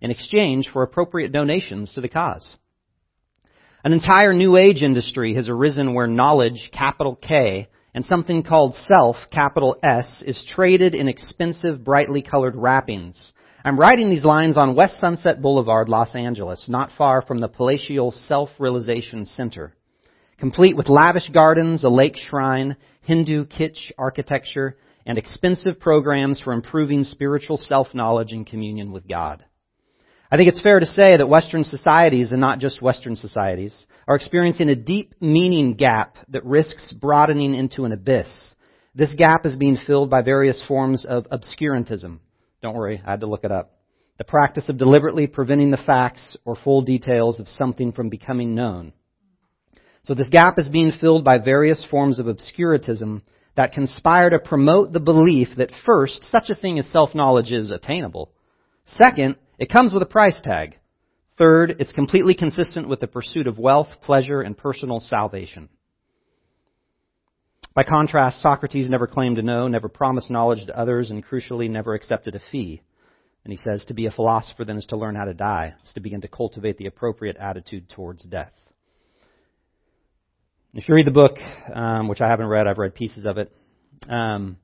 in exchange for appropriate donations to the cause. An entire new age industry has arisen where knowledge, capital K, and something called self, capital S, is traded in expensive, brightly colored wrappings. I'm writing these lines on West Sunset Boulevard, Los Angeles, not far from the palatial Self-Realization Center. Complete with lavish gardens, a lake shrine, Hindu kitsch architecture, and expensive programs for improving spiritual self-knowledge and communion with God. I think it's fair to say that Western societies, and not just Western societies, are experiencing a deep meaning gap that risks broadening into an abyss. This gap is being filled by various forms of obscurantism. Don't worry, I had to look it up. The practice of deliberately preventing the facts or full details of something from becoming known. So this gap is being filled by various forms of obscurantism that conspire to promote the belief that first, such a thing as self-knowledge is attainable. Second, it comes with a price tag. Third, it's completely consistent with the pursuit of wealth, pleasure, and personal salvation. By contrast, Socrates never claimed to know, never promised knowledge to others, and crucially, never accepted a fee. And he says, to be a philosopher then is to learn how to die. It's to begin to cultivate the appropriate attitude towards death. If you read the book, um, which I haven't read, I've read pieces of it. Um,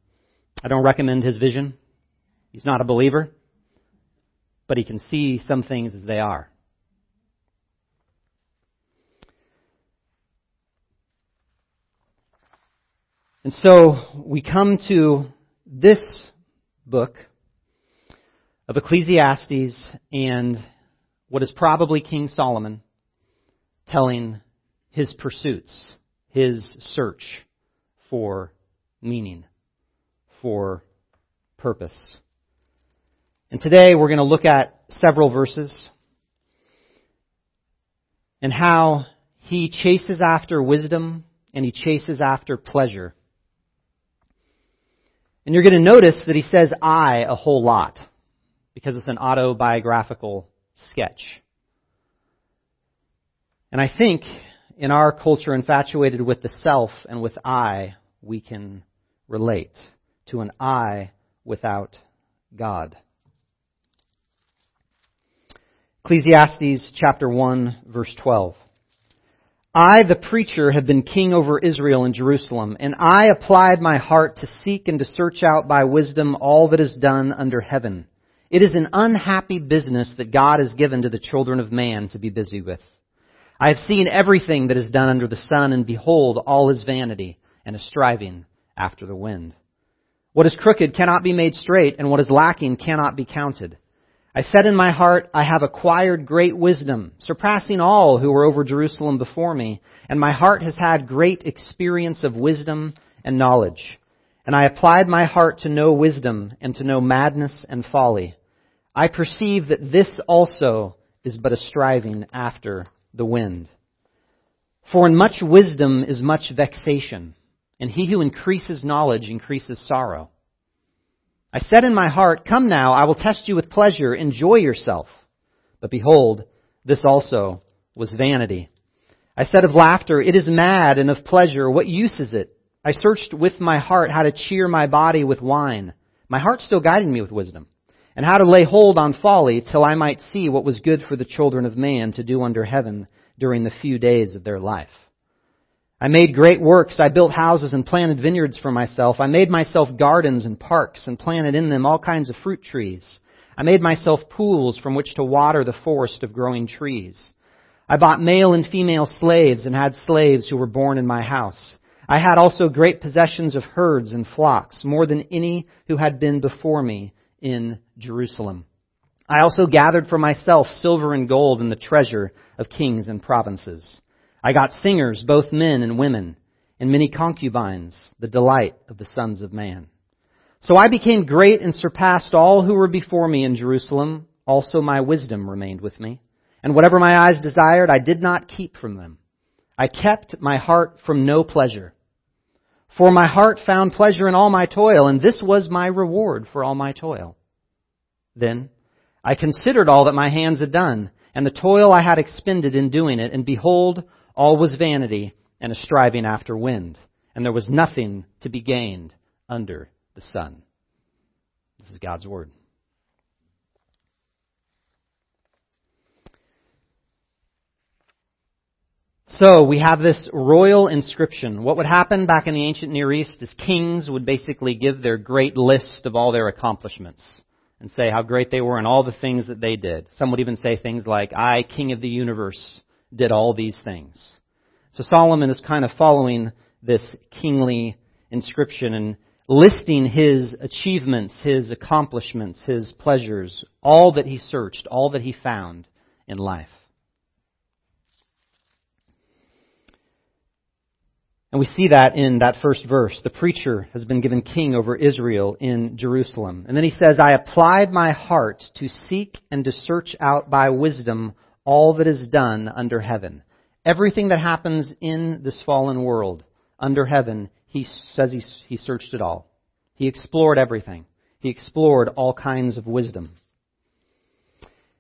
I don't recommend his vision. He's not a believer but he can see some things as they are. And so we come to this book of Ecclesiastes and what is probably King Solomon telling his pursuits, his search for meaning, for purpose. And today we're going to look at several verses and how he chases after wisdom and he chases after pleasure. And you're going to notice that he says I a whole lot because it's an autobiographical sketch. And I think in our culture infatuated with the self and with I, we can relate to an I without God. Ecclesiastes chapter 1 verse 12. I, the preacher, have been king over Israel and Jerusalem, and I applied my heart to seek and to search out by wisdom all that is done under heaven. It is an unhappy business that God has given to the children of man to be busy with. I have seen everything that is done under the sun, and behold, all is vanity and a striving after the wind. What is crooked cannot be made straight, and what is lacking cannot be counted. I said in my heart, I have acquired great wisdom, surpassing all who were over Jerusalem before me, and my heart has had great experience of wisdom and knowledge. And I applied my heart to know wisdom and to know madness and folly. I perceive that this also is but a striving after the wind. For in much wisdom is much vexation, and he who increases knowledge increases sorrow. I said in my heart, Come now, I will test you with pleasure, enjoy yourself. But behold, this also was vanity. I said of laughter, It is mad, and of pleasure, what use is it? I searched with my heart how to cheer my body with wine. My heart still guided me with wisdom, and how to lay hold on folly till I might see what was good for the children of man to do under heaven during the few days of their life. I made great works. I built houses and planted vineyards for myself. I made myself gardens and parks and planted in them all kinds of fruit trees. I made myself pools from which to water the forest of growing trees. I bought male and female slaves and had slaves who were born in my house. I had also great possessions of herds and flocks, more than any who had been before me in Jerusalem. I also gathered for myself silver and gold and the treasure of kings and provinces. I got singers, both men and women, and many concubines, the delight of the sons of man. So I became great and surpassed all who were before me in Jerusalem. Also my wisdom remained with me. And whatever my eyes desired, I did not keep from them. I kept my heart from no pleasure. For my heart found pleasure in all my toil, and this was my reward for all my toil. Then I considered all that my hands had done, and the toil I had expended in doing it, and behold, all was vanity and a striving after wind, and there was nothing to be gained under the sun. This is God's Word. So we have this royal inscription. What would happen back in the ancient Near East is kings would basically give their great list of all their accomplishments and say how great they were and all the things that they did. Some would even say things like, I, king of the universe, did all these things. So Solomon is kind of following this kingly inscription and listing his achievements, his accomplishments, his pleasures, all that he searched, all that he found in life. And we see that in that first verse. The preacher has been given king over Israel in Jerusalem. And then he says, I applied my heart to seek and to search out by wisdom all that is done under heaven. Everything that happens in this fallen world under heaven, he says he, he searched it all. He explored everything. He explored all kinds of wisdom.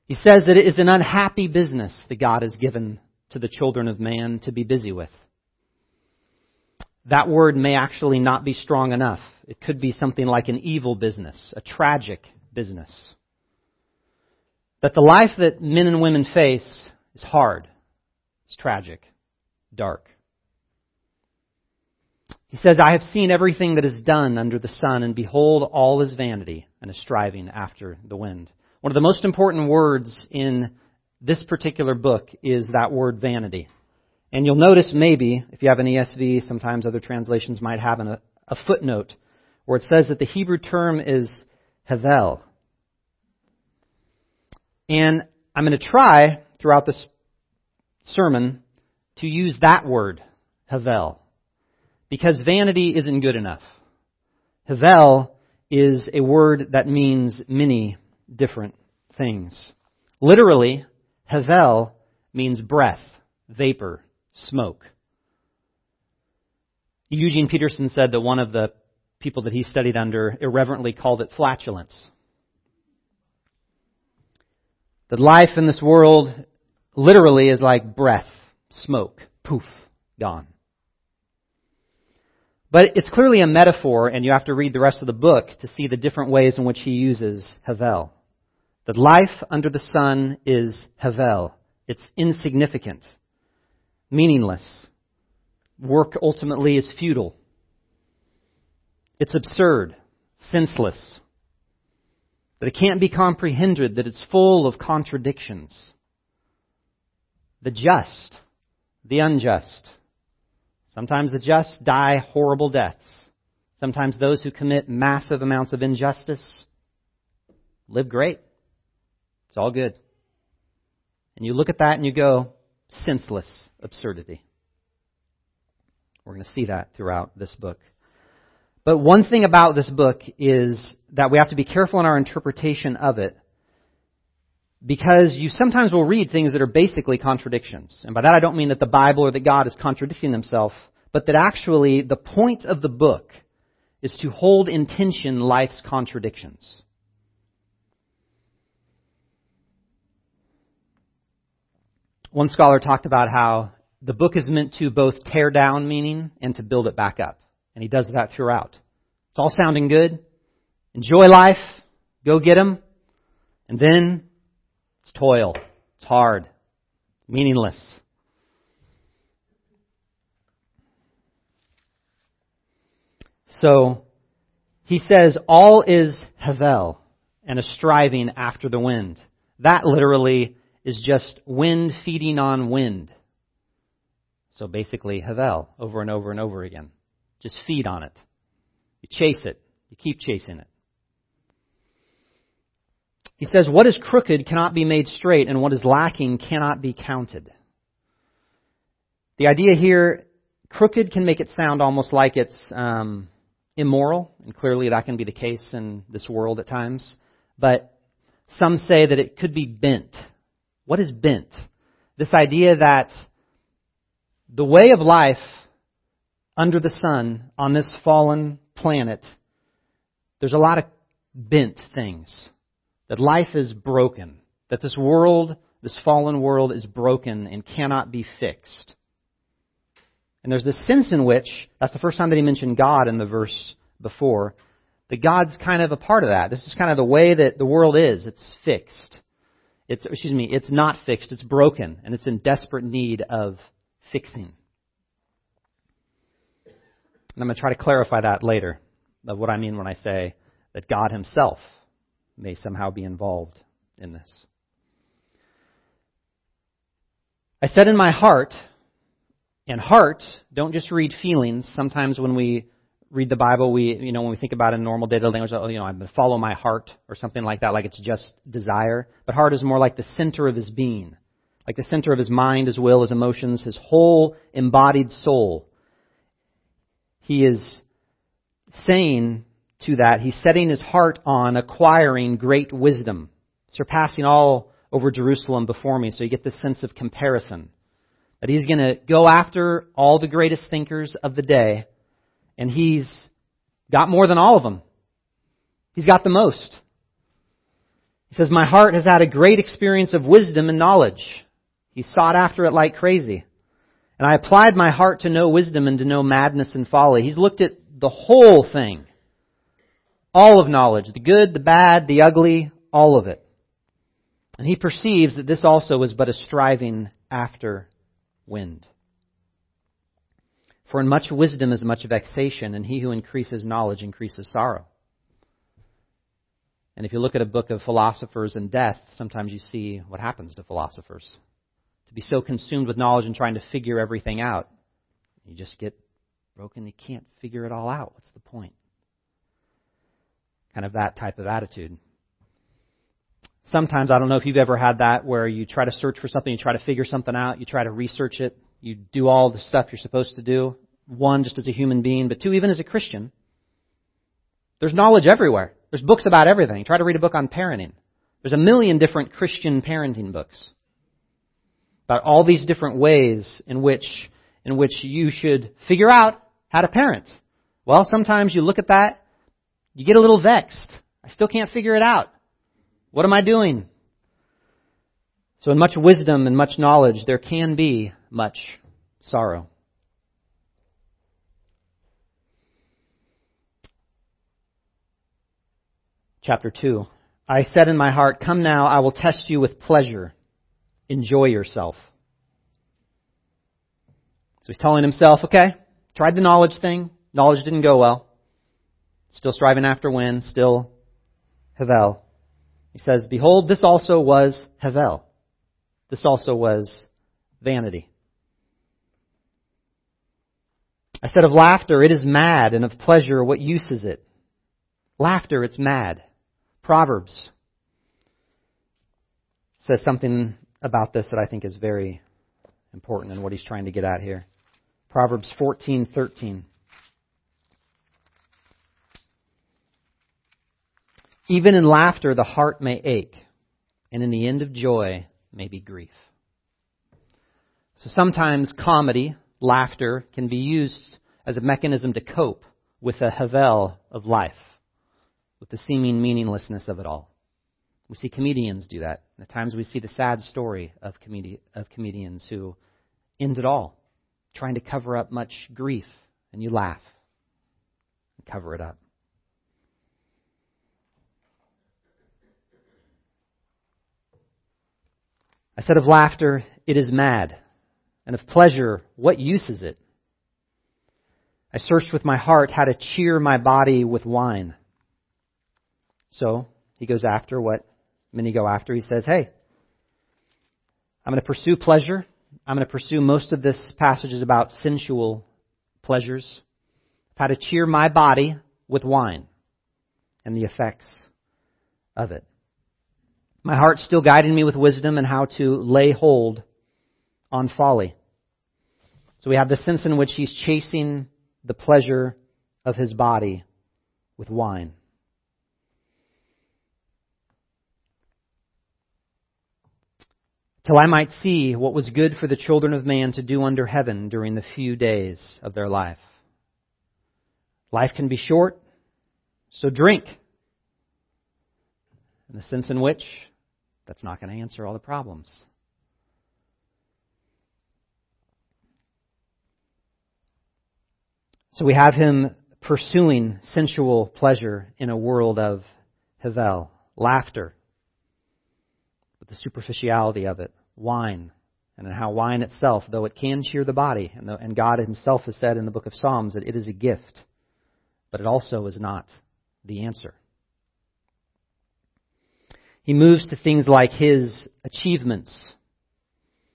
He says that it is an unhappy business that God has given to the children of man to be busy with that word may actually not be strong enough. It could be something like an evil business, a tragic business. That the life that men and women face is hard, it's tragic, dark. He says, I have seen everything that is done under the sun, and behold, all is vanity and a striving after the wind. One of the most important words in this particular book is that word vanity. And you'll notice maybe, if you have an ESV, sometimes other translations might have an, a footnote where it says that the Hebrew term is hevel. And I'm going to try throughout this sermon to use that word, hevel, because vanity isn't good enough. Hevel is a word that means many different things. Literally, hevel means breath, vapor, smoke. Eugene Peterson said that one of the people that he studied under irreverently called it flatulence. That life in this world literally is like breath, smoke, poof, gone. But it's clearly a metaphor, and you have to read the rest of the book to see the different ways in which he uses hevel. That life under the sun is hevel. It's insignificant meaningless. Work ultimately is futile. It's absurd, senseless. But it can't be comprehended that it's full of contradictions. The just, the unjust. Sometimes the just die horrible deaths. Sometimes those who commit massive amounts of injustice live great. It's all good. And you look at that and you go, senseless absurdity. We're going to see that throughout this book. But one thing about this book is that we have to be careful in our interpretation of it because you sometimes will read things that are basically contradictions. And by that I don't mean that the Bible or that God is contradicting himself, but that actually the point of the book is to hold in tension life's contradictions. One scholar talked about how the book is meant to both tear down meaning and to build it back up. And he does that throughout. It's all sounding good. Enjoy life. Go get them. And then it's toil. It's hard. Meaningless. So, he says, all is hevel and a striving after the wind. That literally is just wind feeding on wind. So basically, hevel, over and over and over again. Just feed on it. You chase it. You keep chasing it. He says, What is crooked cannot be made straight, and what is lacking cannot be counted. The idea here, crooked can make it sound almost like it's um, immoral, and clearly that can be the case in this world at times. But some say that it could be bent, what is bent? This idea that the way of life under the sun on this fallen planet, there's a lot of bent things. That life is broken. That this world, this fallen world, is broken and cannot be fixed. And there's this sense in which, that's the first time that he mentioned God in the verse before, that God's kind of a part of that. This is kind of the way that the world is. It's fixed. It's, excuse me, it's not fixed, it's broken, and it's in desperate need of fixing. And I'm going to try to clarify that later, of what I mean when I say that God Himself may somehow be involved in this. I said in my heart, and heart, don't just read feelings. Sometimes when we read the Bible, we, you know, when we think about in normal day-to-day language, oh, you know, I'm going to follow my heart or something like that, like it's just desire. But heart is more like the center of his being, like the center of his mind, his will, his emotions, his whole embodied soul. He is saying to that, he's setting his heart on acquiring great wisdom, surpassing all over Jerusalem before me. So you get this sense of comparison. That he's going to go after all the greatest thinkers of the day, and he's got more than all of them. He's got the most. He says, My heart has had a great experience of wisdom and knowledge. He sought after it like crazy. And I applied my heart to know wisdom and to know madness and folly. He's looked at the whole thing. All of knowledge. The good, the bad, the ugly, all of it. And he perceives that this also is but a striving after wind. For in much wisdom is much vexation, and he who increases knowledge increases sorrow. And if you look at a book of philosophers and death, sometimes you see what happens to philosophers. To be so consumed with knowledge and trying to figure everything out, you just get broken. You can't figure it all out. What's the point? Kind of that type of attitude. Sometimes, I don't know if you've ever had that where you try to search for something, you try to figure something out, you try to research it, you do all the stuff you're supposed to do. One, just as a human being, but two, even as a Christian. There's knowledge everywhere. There's books about everything. Try to read a book on parenting. There's a million different Christian parenting books about all these different ways in which in which you should figure out how to parent. Well, sometimes you look at that, you get a little vexed. I still can't figure it out. What am I doing? So, in much wisdom and much knowledge, there can be much sorrow. Chapter 2. I said in my heart, Come now, I will test you with pleasure. Enjoy yourself. So he's telling himself, okay, tried the knowledge thing. Knowledge didn't go well. Still striving after wind. Still hevel. He says, Behold, this also was hevel. This also was vanity. I said of laughter, it is mad, and of pleasure, what use is it? Laughter, it's mad. Proverbs says something about this that I think is very important in what he's trying to get at here. Proverbs 14:13. Even in laughter, the heart may ache, and in the end of joy may be grief. So sometimes comedy, laughter, can be used as a mechanism to cope with the hevel of life, with the seeming meaninglessness of it all. We see comedians do that. At times we see the sad story of, comedi- of comedians who end it all, trying to cover up much grief, and you laugh and cover it up. I said of laughter, it is mad, and of pleasure, what use is it? I searched with my heart how to cheer my body with wine. So he goes after what many go after. He says, Hey, I'm going to pursue pleasure. I'm going to pursue most of this passage is about sensual pleasures, how to cheer my body with wine and the effects of it. My heart still guiding me with wisdom and how to lay hold on folly. So we have the sense in which he's chasing the pleasure of his body with wine. Till I might see what was good for the children of man to do under heaven during the few days of their life. Life can be short, so drink. In the sense in which that's not going to answer all the problems. So we have him pursuing sensual pleasure in a world of hevel, laughter, with the superficiality of it, wine, and how wine itself, though it can cheer the body, and, the, and God Himself has said in the book of Psalms that it is a gift, but it also is not the answer. He moves to things like his achievements.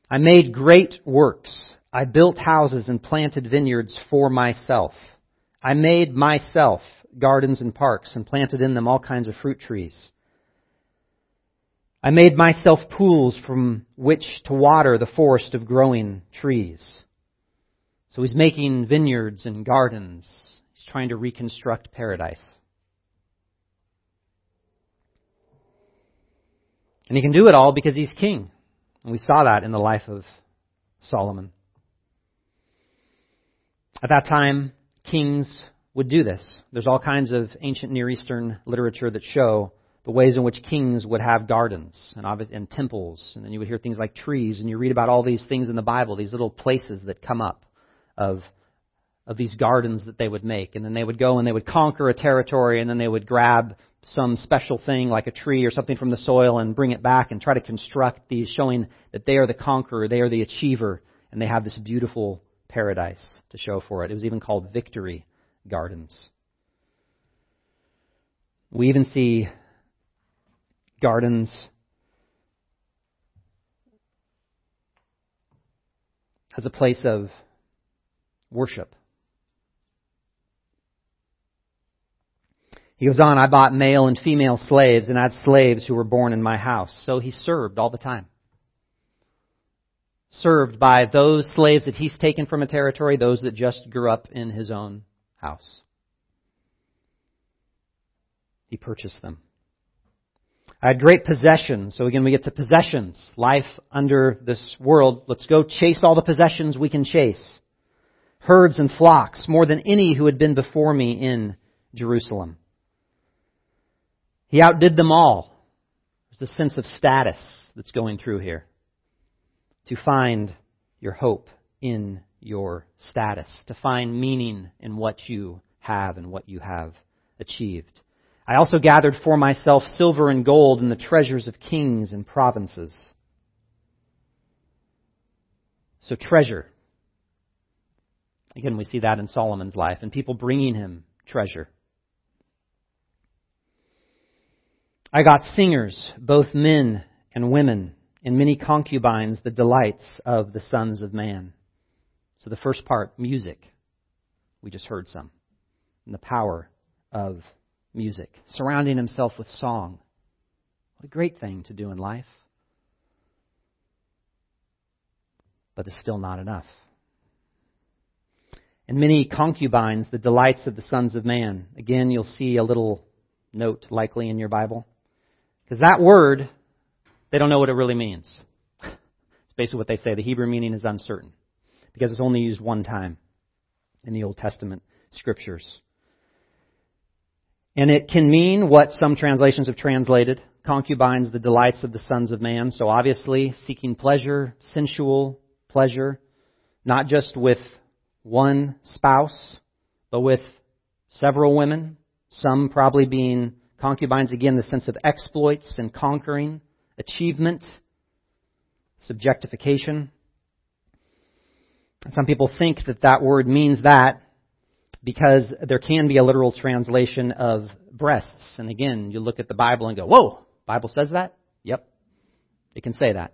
I made great works. I built houses and planted vineyards for myself. I made myself gardens and parks and planted in them all kinds of fruit trees. I made myself pools from which to water the forest of growing trees. So he's making vineyards and gardens. He's trying to reconstruct paradise. And he can do it all because he's king. And we saw that in the life of Solomon. At that time, kings would do this. There's all kinds of ancient Near Eastern literature that show the ways in which kings would have gardens and, and temples. And then you would hear things like trees, and you read about all these things in the Bible, these little places that come up of of these gardens that they would make. And then they would go and they would conquer a territory and then they would grab some special thing like a tree or something from the soil and bring it back and try to construct these showing that they are the conqueror, they are the achiever, and they have this beautiful paradise to show for it. It was even called victory gardens. We even see gardens as a place of worship. He goes on, I bought male and female slaves and had slaves who were born in my house. So he served all the time. Served by those slaves that he's taken from a territory, those that just grew up in his own house. He purchased them. I had great possessions. So again, we get to possessions. Life under this world. Let's go chase all the possessions we can chase. Herds and flocks, more than any who had been before me in Jerusalem. He outdid them all. There's a sense of status that's going through here. To find your hope in your status, to find meaning in what you have and what you have achieved. I also gathered for myself silver and gold and the treasures of kings and provinces. So treasure. Again, we see that in Solomon's life and people bringing him treasure. I got singers, both men and women, and many concubines, the delights of the sons of man. So the first part, music. We just heard some. And the power of music. Surrounding himself with song. What a great thing to do in life. But it's still not enough. And many concubines, the delights of the sons of man. Again, you'll see a little note likely in your Bible. Because that word, they don't know what it really means. It's basically what they say. The Hebrew meaning is uncertain. Because it's only used one time in the Old Testament scriptures. And it can mean what some translations have translated concubines, the delights of the sons of man. So obviously, seeking pleasure, sensual pleasure, not just with one spouse, but with several women, some probably being Concubines, again, the sense of exploits and conquering, achievement, subjectification. Some people think that that word means that because there can be a literal translation of breasts. And again, you look at the Bible and go, whoa, Bible says that? Yep. It can say that.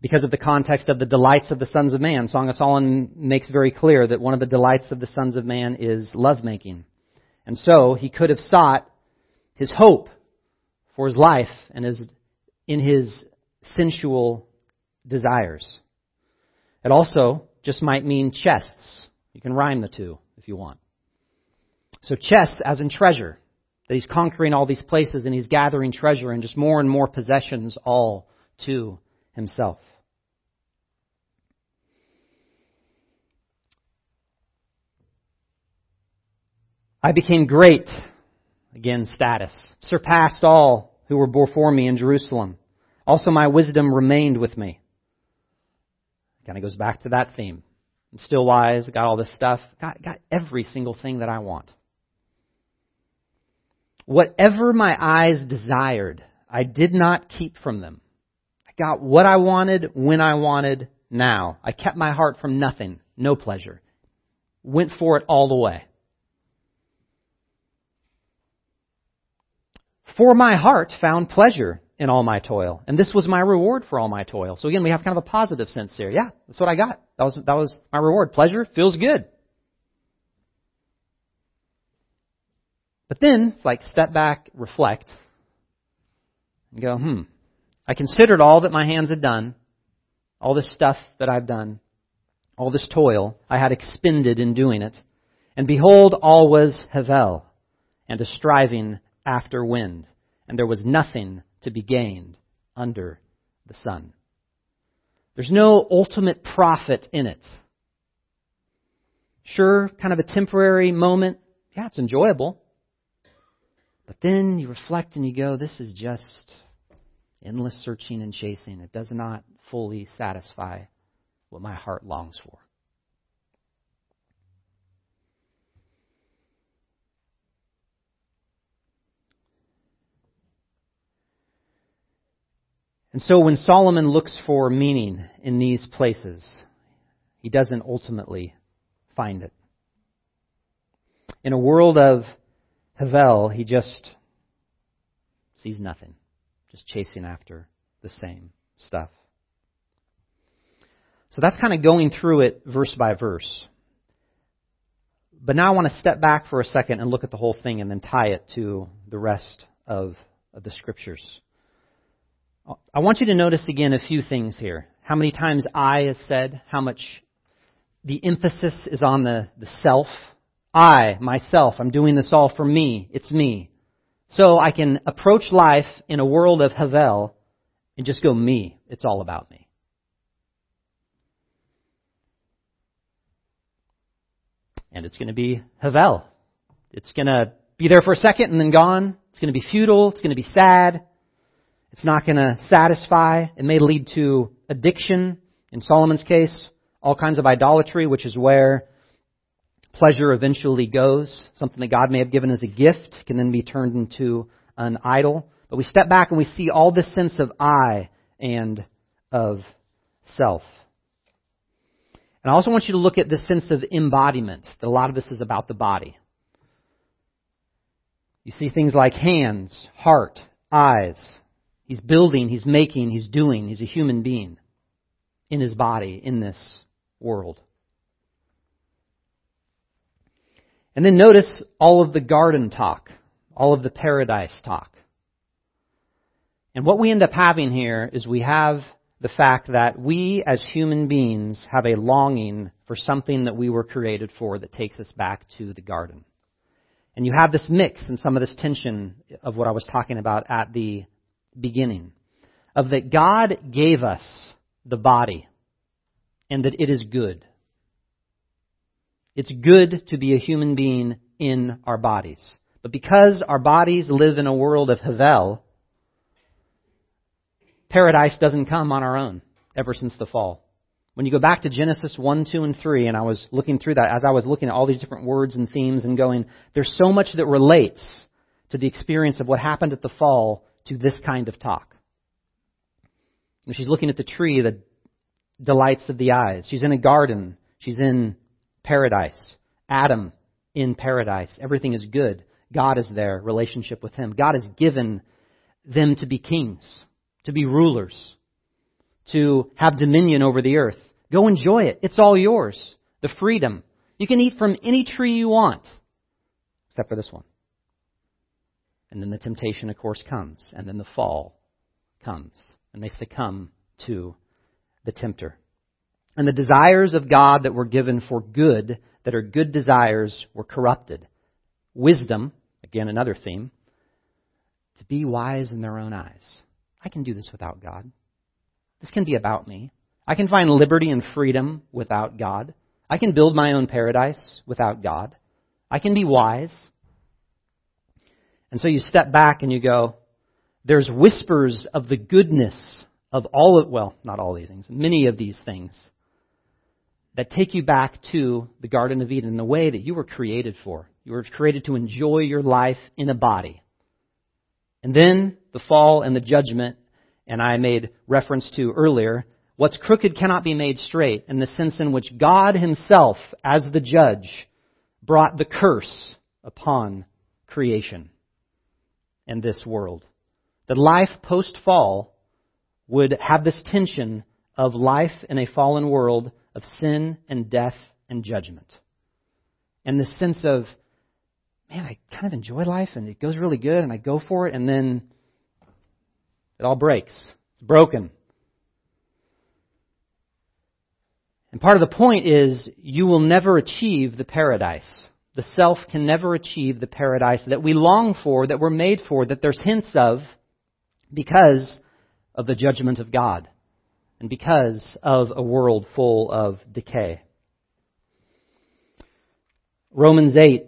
Because of the context of the delights of the sons of man, Song of Solomon makes very clear that one of the delights of the sons of man is lovemaking. And so he could have sought his hope for his life and his, in his sensual desires. It also just might mean chests. You can rhyme the two if you want. So chests as in treasure. That he's conquering all these places and he's gathering treasure and just more and more possessions all to himself. I became great, again, status, surpassed all who were before me in Jerusalem. Also, my wisdom remained with me. Kind of goes back to that theme. I'm still wise, got all this stuff, got, got every single thing that I want. Whatever my eyes desired, I did not keep from them. I got what I wanted when I wanted now. I kept my heart from nothing, no pleasure. Went for it all the way. For my heart found pleasure in all my toil, and this was my reward for all my toil. So again, we have kind of a positive sense here. Yeah, that's what I got. That was that was my reward. Pleasure feels good. But then it's like step back, reflect, and go, hmm. I considered all that my hands had done, all this stuff that I've done, all this toil I had expended in doing it, and behold, all was hevel, and a striving after wind, and there was nothing to be gained under the sun. There's no ultimate profit in it. Sure, kind of a temporary moment. Yeah, it's enjoyable. But then you reflect and you go, this is just endless searching and chasing. It does not fully satisfy what my heart longs for. And so when Solomon looks for meaning in these places, he doesn't ultimately find it. In a world of hevel, he just sees nothing, just chasing after the same stuff. So that's kind of going through it verse by verse. But now I want to step back for a second and look at the whole thing and then tie it to the rest of, of the scriptures. I want you to notice again a few things here. How many times I is said, how much the emphasis is on the, the self, I, myself, I'm doing this all for me. It's me. So I can approach life in a world of hevel and just go me. It's all about me. And it's going to be hevel. It's going to be there for a second and then gone. It's going to be futile. It's going to be sad. It's not going to satisfy. It may lead to addiction. In Solomon's case, all kinds of idolatry, which is where pleasure eventually goes. Something that God may have given as a gift can then be turned into an idol. But we step back and we see all this sense of I and of self. And I also want you to look at this sense of embodiment, that a lot of this is about the body. You see things like hands, heart, eyes. He's building, he's making, he's doing. He's a human being in his body in this world. And then notice all of the garden talk, all of the paradise talk. And what we end up having here is we have the fact that we as human beings have a longing for something that we were created for that takes us back to the garden. And you have this mix and some of this tension of what I was talking about at the beginning. Of that God gave us the body and that it is good. It's good to be a human being in our bodies. But because our bodies live in a world of hevel, paradise doesn't come on our own ever since the fall. When you go back to Genesis 1, 2, and 3, and I was looking through that, as I was looking at all these different words and themes and going, there's so much that relates to the experience of what happened at the fall to this kind of talk. And she's looking at the tree that delights of the eyes. She's in a garden. She's in paradise. Adam in paradise. Everything is good. God is there, relationship with Him. God has given them to be kings, to be rulers, to have dominion over the earth. Go enjoy it. It's all yours. The freedom. You can eat from any tree you want, except for this one. And then the temptation, of course, comes, and then the fall comes, and they succumb to the tempter. And the desires of God that were given for good, that are good desires, were corrupted. Wisdom, again, another theme, to be wise in their own eyes. I can do this without God. This can be about me. I can find liberty and freedom without God. I can build my own paradise without God. I can be wise. And so you step back and you go, there's whispers of the goodness of all of, well, not all these things, many of these things that take you back to the Garden of Eden the way that you were created for. You were created to enjoy your life in a body. And then the fall and the judgment, And I made reference to earlier, what's crooked cannot be made straight, in the sense in which God Himself, as the judge, brought the curse upon creation and this world. That life post fall would have this tension of life in a fallen world of sin and death and judgment. And this sense of, man, I kind of enjoy life and it goes really good and I go for it and then it all breaks. It's broken. And part of the point is you will never achieve the paradise. The self can never achieve the paradise that we long for, that we're made for, that there's hints of because of the judgment of God and because of a world full of decay. Romans 8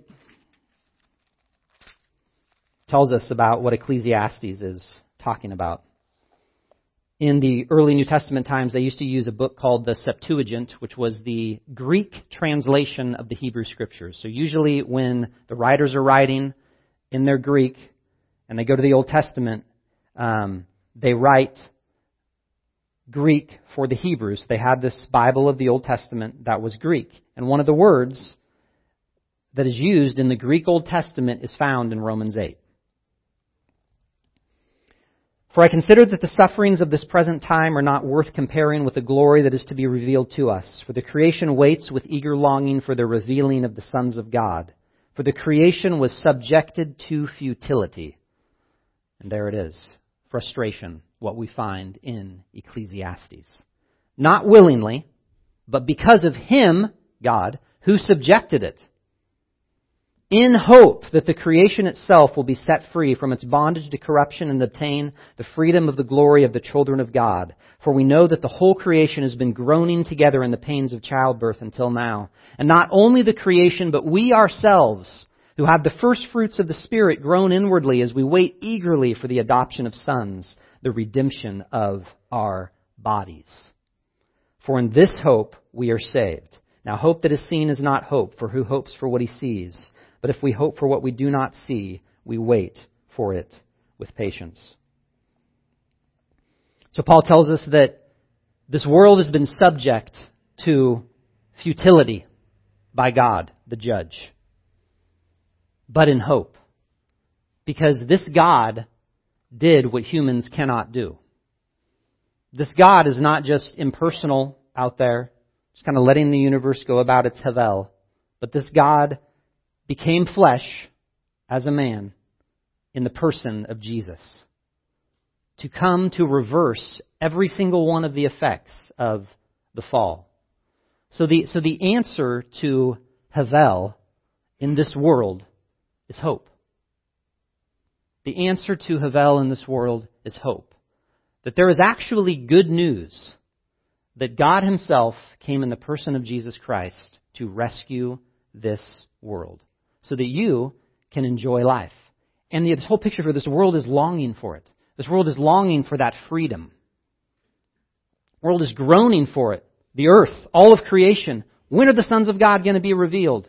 tells us about what Ecclesiastes is talking about. In the early New Testament times, they used to use a book called the Septuagint, which was the Greek translation of the Hebrew Scriptures. So usually when the writers are writing in their Greek and they go to the Old Testament, um, they write Greek for the Hebrews. They had this Bible of the Old Testament that was Greek. And one of the words that is used in the Greek Old Testament is found in Romans 8. For I consider that the sufferings of this present time are not worth comparing with the glory that is to be revealed to us. For the creation waits with eager longing for the revealing of the sons of God. For the creation was subjected to futility. And there it is. Frustration, what we find in Ecclesiastes. Not willingly, but because of Him, God, who subjected it in hope that the creation itself will be set free from its bondage to corruption and obtain the freedom of the glory of the children of God. For we know that the whole creation has been groaning together in the pains of childbirth until now. And not only the creation, but we ourselves, who have the first fruits of the Spirit, groan inwardly as we wait eagerly for the adoption of sons, the redemption of our bodies. For in this hope we are saved. Now hope that is seen is not hope, for who hopes for what he sees? But if we hope for what we do not see, we wait for it with patience. So Paul tells us that this world has been subject to futility by God, the judge, but in hope. Because this God did what humans cannot do. This God is not just impersonal out there, just kind of letting the universe go about its hevel, but this God became flesh as a man in the person of Jesus. To come to reverse every single one of the effects of the fall. So the, so the answer to hevel in this world is hope. The answer to hevel in this world is hope. That there is actually good news that God Himself came in the person of Jesus Christ to rescue this world so that you can enjoy life. And the, this whole picture for this world is longing for it. This world is longing for that freedom. The world is groaning for it. The earth, all of creation. When are the sons of God going to be revealed?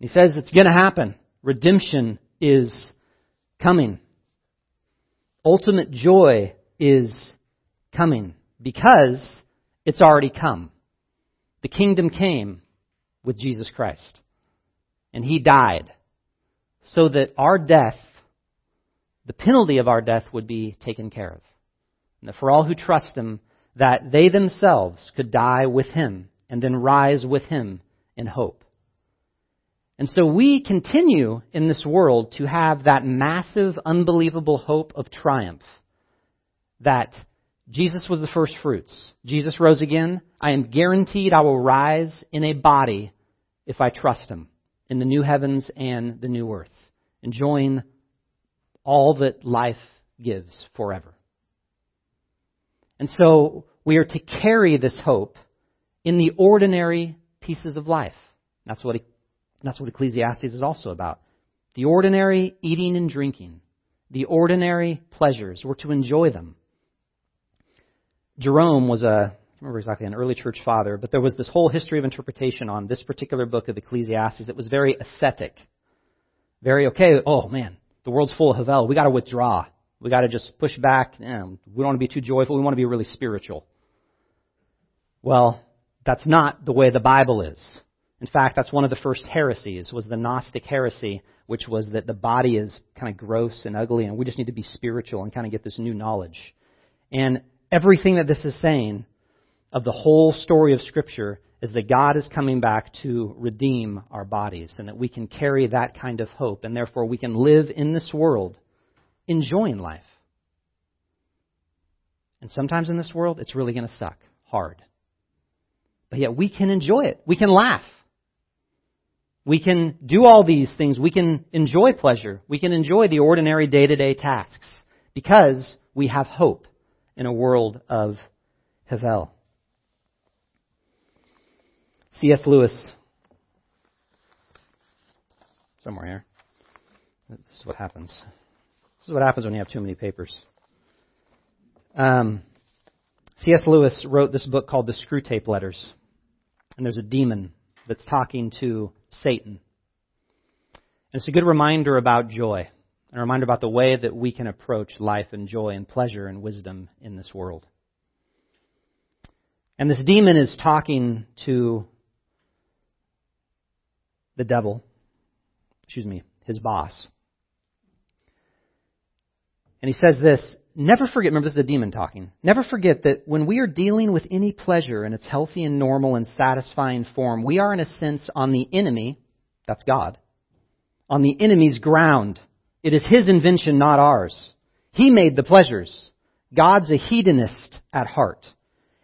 He says it's going to happen. Redemption is coming. Ultimate joy is coming because it's already come. The kingdom came with Jesus Christ and he died so that our death, the penalty of our death, would be taken care of. And that for all who trust him, that they themselves could die with him and then rise with him in hope. And so we continue in this world to have that massive, unbelievable hope of triumph. That Jesus was the first fruits. Jesus rose again. I am guaranteed I will rise in a body if I trust him in the new heavens and the new earth, enjoying all that life gives forever. And so we are to carry this hope in the ordinary pieces of life. That's what, that's what Ecclesiastes is also about. The ordinary eating and drinking, the ordinary pleasures. We're to enjoy them. Jerome was a remember exactly an early church father, but there was this whole history of interpretation on this particular book of Ecclesiastes that was very ascetic. Very, okay, oh man, the world's full of hevel. We gotta withdraw. We got to just push back. Eh, we don't want to be too joyful. We want to be really spiritual. Well, that's not the way the Bible is. In fact, that's one of the first heresies was the Gnostic heresy, which was that the body is kind of gross and ugly and we just need to be spiritual and kind of get this new knowledge. And everything that this is saying of the whole story of Scripture is that God is coming back to redeem our bodies and that we can carry that kind of hope and therefore we can live in this world enjoying life. And sometimes in this world, it's really going to suck hard. But yet we can enjoy it. We can laugh. We can do all these things. We can enjoy pleasure. We can enjoy the ordinary day to day tasks because we have hope in a world of hevel. C.S. Lewis, somewhere here. This is what happens. This is what happens when you have too many papers. Um, C.S. Lewis wrote this book called The Screwtape Letters. And there's a demon that's talking to Satan. And it's a good reminder about joy, and a reminder about the way that we can approach life and joy and pleasure and wisdom in this world. And this demon is talking to the devil, excuse me, his boss. And he says this Never forget, remember this is a demon talking. Never forget that when we are dealing with any pleasure in its healthy and normal and satisfying form, we are in a sense on the enemy, that's God, on the enemy's ground. It is his invention, not ours. He made the pleasures. God's a hedonist at heart.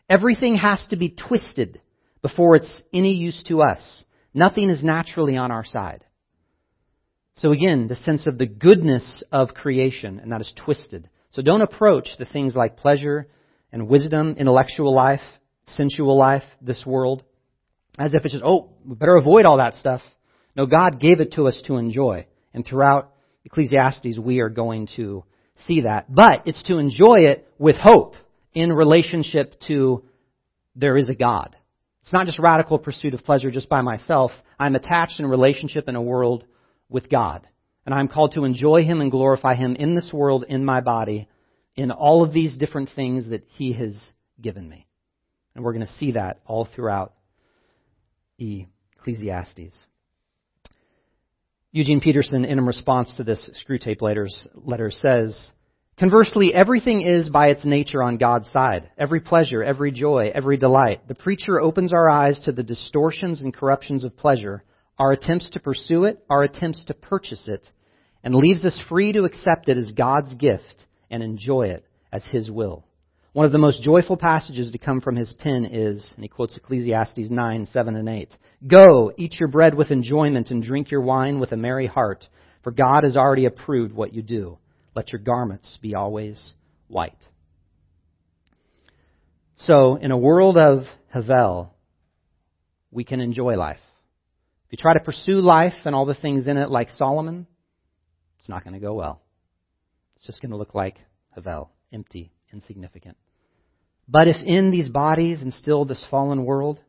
Everything has to be twisted before it's any use to us. Nothing is naturally on our side. So again, the sense of the goodness of creation, and that is twisted. So don't approach the things like pleasure and wisdom, intellectual life, sensual life, this world, as if it's just, oh, we better avoid all that stuff. No, God gave it to us to enjoy. And throughout Ecclesiastes, we are going to see that. But it's to enjoy it with hope in relationship to there is a God. It's not just radical pursuit of pleasure just by myself. I'm attached in relationship in a world with God. And I'm called to enjoy Him and glorify Him in this world, in my body, in all of these different things that He has given me. And we're going to see that all throughout Ecclesiastes. Eugene Peterson, in response to this Screwtape letter, says, Conversely, everything is by its nature on God's side. Every pleasure, every joy, every delight. The preacher opens our eyes to the distortions and corruptions of pleasure our attempts to pursue it, our attempts to purchase it, and leaves us free to accept it as God's gift and enjoy it as His will. One of the most joyful passages to come from his pen is, and he quotes Ecclesiastes 9, 7, and 8. Go, eat your bread with enjoyment and drink your wine with a merry heart, for God has already approved what you do. Let your garments be always white. So, in a world of hevel, we can enjoy life. If you try to pursue life and all the things in it like Solomon, it's not going to go well. It's just going to look like hevel, empty, insignificant. But if in these bodies and still this fallen world,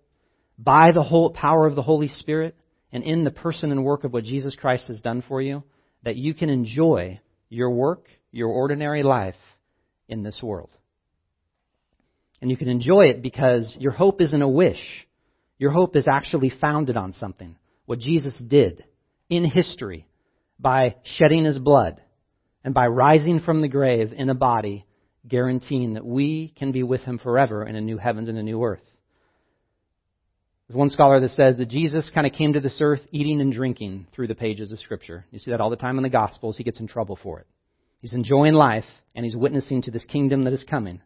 by the whole power of the Holy Spirit and in the person and work of what Jesus Christ has done for you, that you can enjoy your work, your ordinary life in this world. And you can enjoy it because your hope isn't a wish. Your hope is actually founded on something what Jesus did in history by shedding his blood and by rising from the grave in a body, guaranteeing that we can be with him forever in a new heavens and a new earth. There's one scholar that says that Jesus kind of came to this earth eating and drinking through the pages of Scripture. You see that all the time in the Gospels. He gets in trouble for it. He's enjoying life, and he's witnessing to this kingdom that is coming.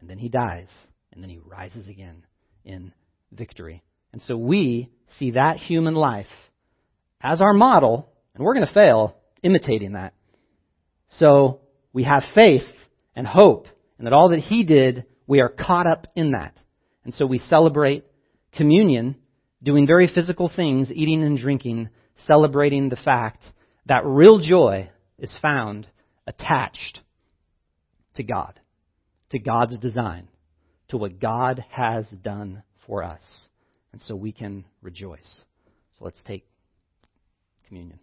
And then he dies, and then he rises again in victory. And so we see that human life as our model, and we're going to fail imitating that. So we have faith and hope, and that all that He did, we are caught up in that. And so we celebrate communion, doing very physical things, eating and drinking, celebrating the fact that real joy is found attached to God, to God's design, to what God has done for us and so we can rejoice. So let's take communion.